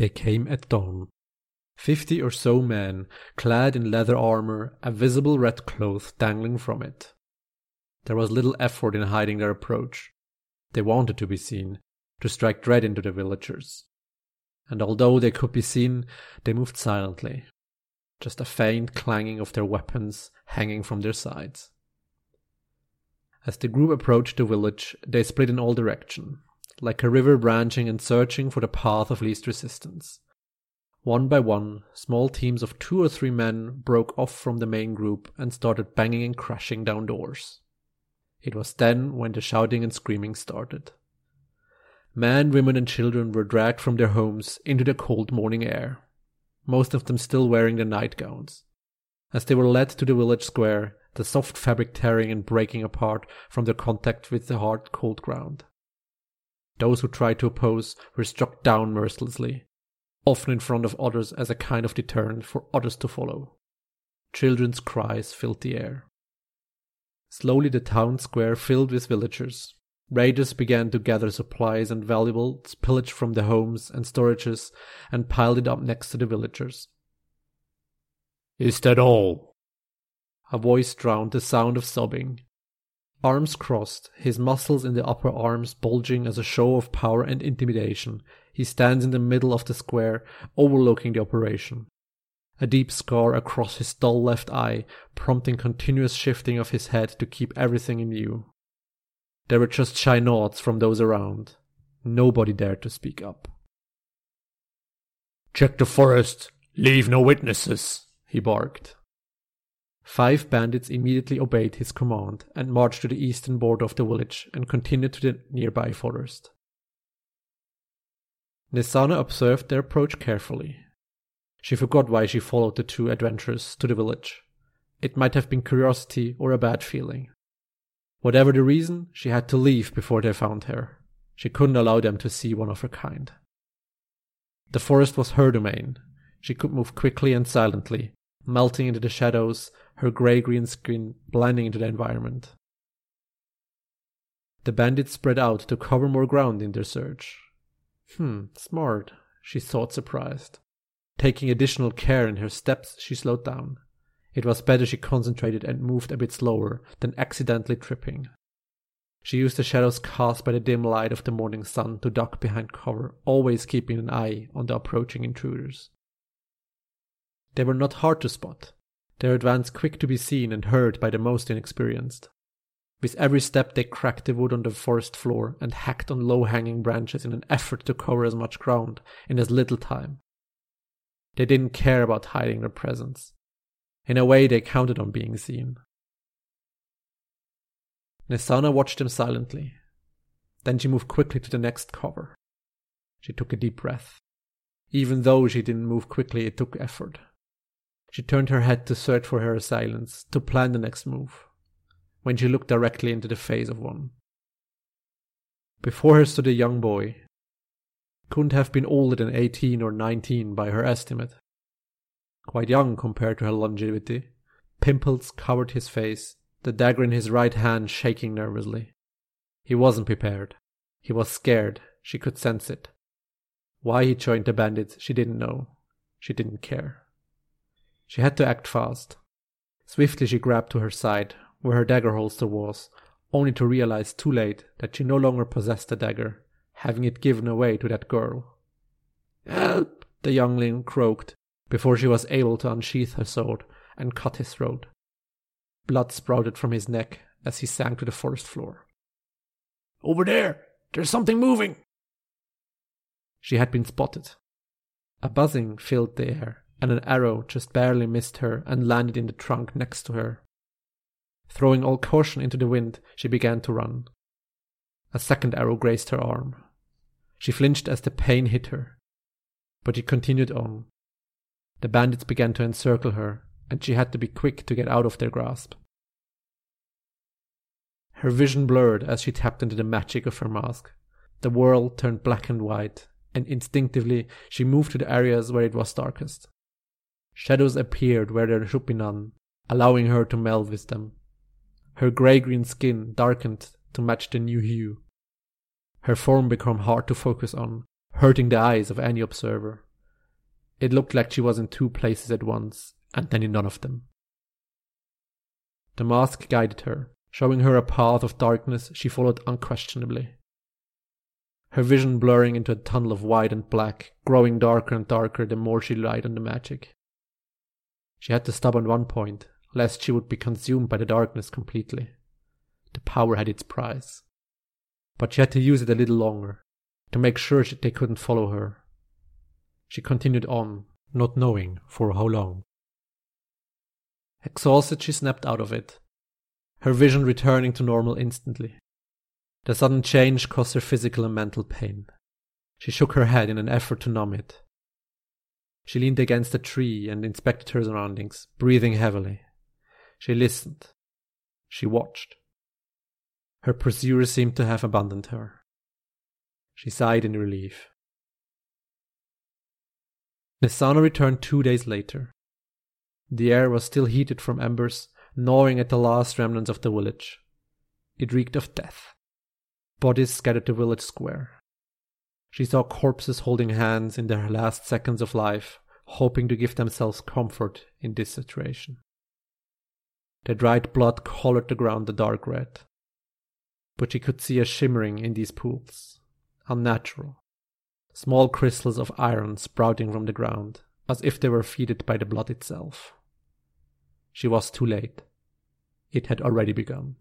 They came at dawn. Fifty or so men, clad in leather armor, a visible red cloth dangling from it. There was little effort in hiding their approach. They wanted to be seen, to strike dread into the villagers. And although they could be seen, they moved silently, just a faint clanging of their weapons hanging from their sides. As the group approached the village, they split in all directions, like a river branching and searching for the path of least resistance. One by one, small teams of two or three men broke off from the main group and started banging and crashing down doors. It was then when the shouting and screaming started. Men, women, and children were dragged from their homes into the cold morning air, most of them still wearing their nightgowns. As they were led to the village square, the soft fabric tearing and breaking apart from their contact with the hard, cold ground. Those who tried to oppose were struck down mercilessly, often in front of others as a kind of deterrent for others to follow. Children's cries filled the air. Slowly the town square filled with villagers. Raiders began to gather supplies and valuables pillaged from the homes and storages and piled it up next to the villagers. Is that all? A voice drowned the sound of sobbing. Arms crossed, his muscles in the upper arms bulging as a show of power and intimidation, he stands in the middle of the square, overlooking the operation. A deep scar across his dull left eye, prompting continuous shifting of his head to keep everything in view. There were just shy nods from those around. Nobody dared to speak up. Check the forest. Leave no witnesses, he barked. Five bandits immediately obeyed his command and marched to the eastern border of the village and continued to the nearby forest. Nesana observed their approach carefully. She forgot why she followed the two adventurers to the village. It might have been curiosity or a bad feeling. Whatever the reason, she had to leave before they found her. She couldn't allow them to see one of her kind. The forest was her domain. She could move quickly and silently, melting into the shadows, her grey green skin blending into the environment. The bandits spread out to cover more ground in their search. Hmm, smart, she thought surprised. Taking additional care in her steps, she slowed down. It was better she concentrated and moved a bit slower than accidentally tripping. She used the shadows cast by the dim light of the morning sun to duck behind cover, always keeping an eye on the approaching intruders. They were not hard to spot, their advance quick to be seen and heard by the most inexperienced. With every step, they cracked the wood on the forest floor and hacked on low hanging branches in an effort to cover as much ground in as little time. They didn't care about hiding their presence. In a way, they counted on being seen. Nesana watched them silently. Then she moved quickly to the next cover. She took a deep breath. Even though she didn't move quickly, it took effort. She turned her head to search for her assailants, to plan the next move, when she looked directly into the face of one. Before her stood a young boy. Couldn't have been older than 18 or 19 by her estimate. Quite young compared to her longevity. Pimples covered his face, the dagger in his right hand shaking nervously. He wasn't prepared. He was scared. She could sense it. Why he joined the bandits, she didn't know. She didn't care. She had to act fast. Swiftly she grabbed to her side, where her dagger holster was, only to realize too late that she no longer possessed the dagger, having it given away to that girl. Help! the youngling croaked, before she was able to unsheath her sword and cut his throat. Blood sprouted from his neck as he sank to the forest floor. Over there! There's something moving! She had been spotted. A buzzing filled the air, and an arrow just barely missed her and landed in the trunk next to her. Throwing all caution into the wind, she began to run. A second arrow grazed her arm. She flinched as the pain hit her, but she continued on. The bandits began to encircle her, and she had to be quick to get out of their grasp. Her vision blurred as she tapped into the magic of her mask. The world turned black and white, and instinctively she moved to the areas where it was darkest. Shadows appeared where there should be none, allowing her to meld with them. Her grey green skin darkened to match the new hue. Her form became hard to focus on, hurting the eyes of any observer. It looked like she was in two places at once, and then in none of them. The mask guided her, showing her a path of darkness she followed unquestionably. Her vision blurring into a tunnel of white and black, growing darker and darker the more she relied on the magic. She had to stop at one point, lest she would be consumed by the darkness completely. The power had its price. But she had to use it a little longer, to make sure that they couldn't follow her. She continued on, not knowing for how long. Exhausted, she snapped out of it, her vision returning to normal instantly. The sudden change caused her physical and mental pain. She shook her head in an effort to numb it. She leaned against a tree and inspected her surroundings, breathing heavily. She listened. She watched. Her pursuer seemed to have abandoned her. She sighed in relief. Nesana returned two days later. The air was still heated from embers gnawing at the last remnants of the village. It reeked of death. Bodies scattered the village square. She saw corpses holding hands in their last seconds of life, hoping to give themselves comfort in this situation. The dried blood colored the ground a dark red. But she could see a shimmering in these pools, unnatural. Small crystals of iron sprouting from the ground, as if they were feeded by the blood itself. She was too late. It had already begun.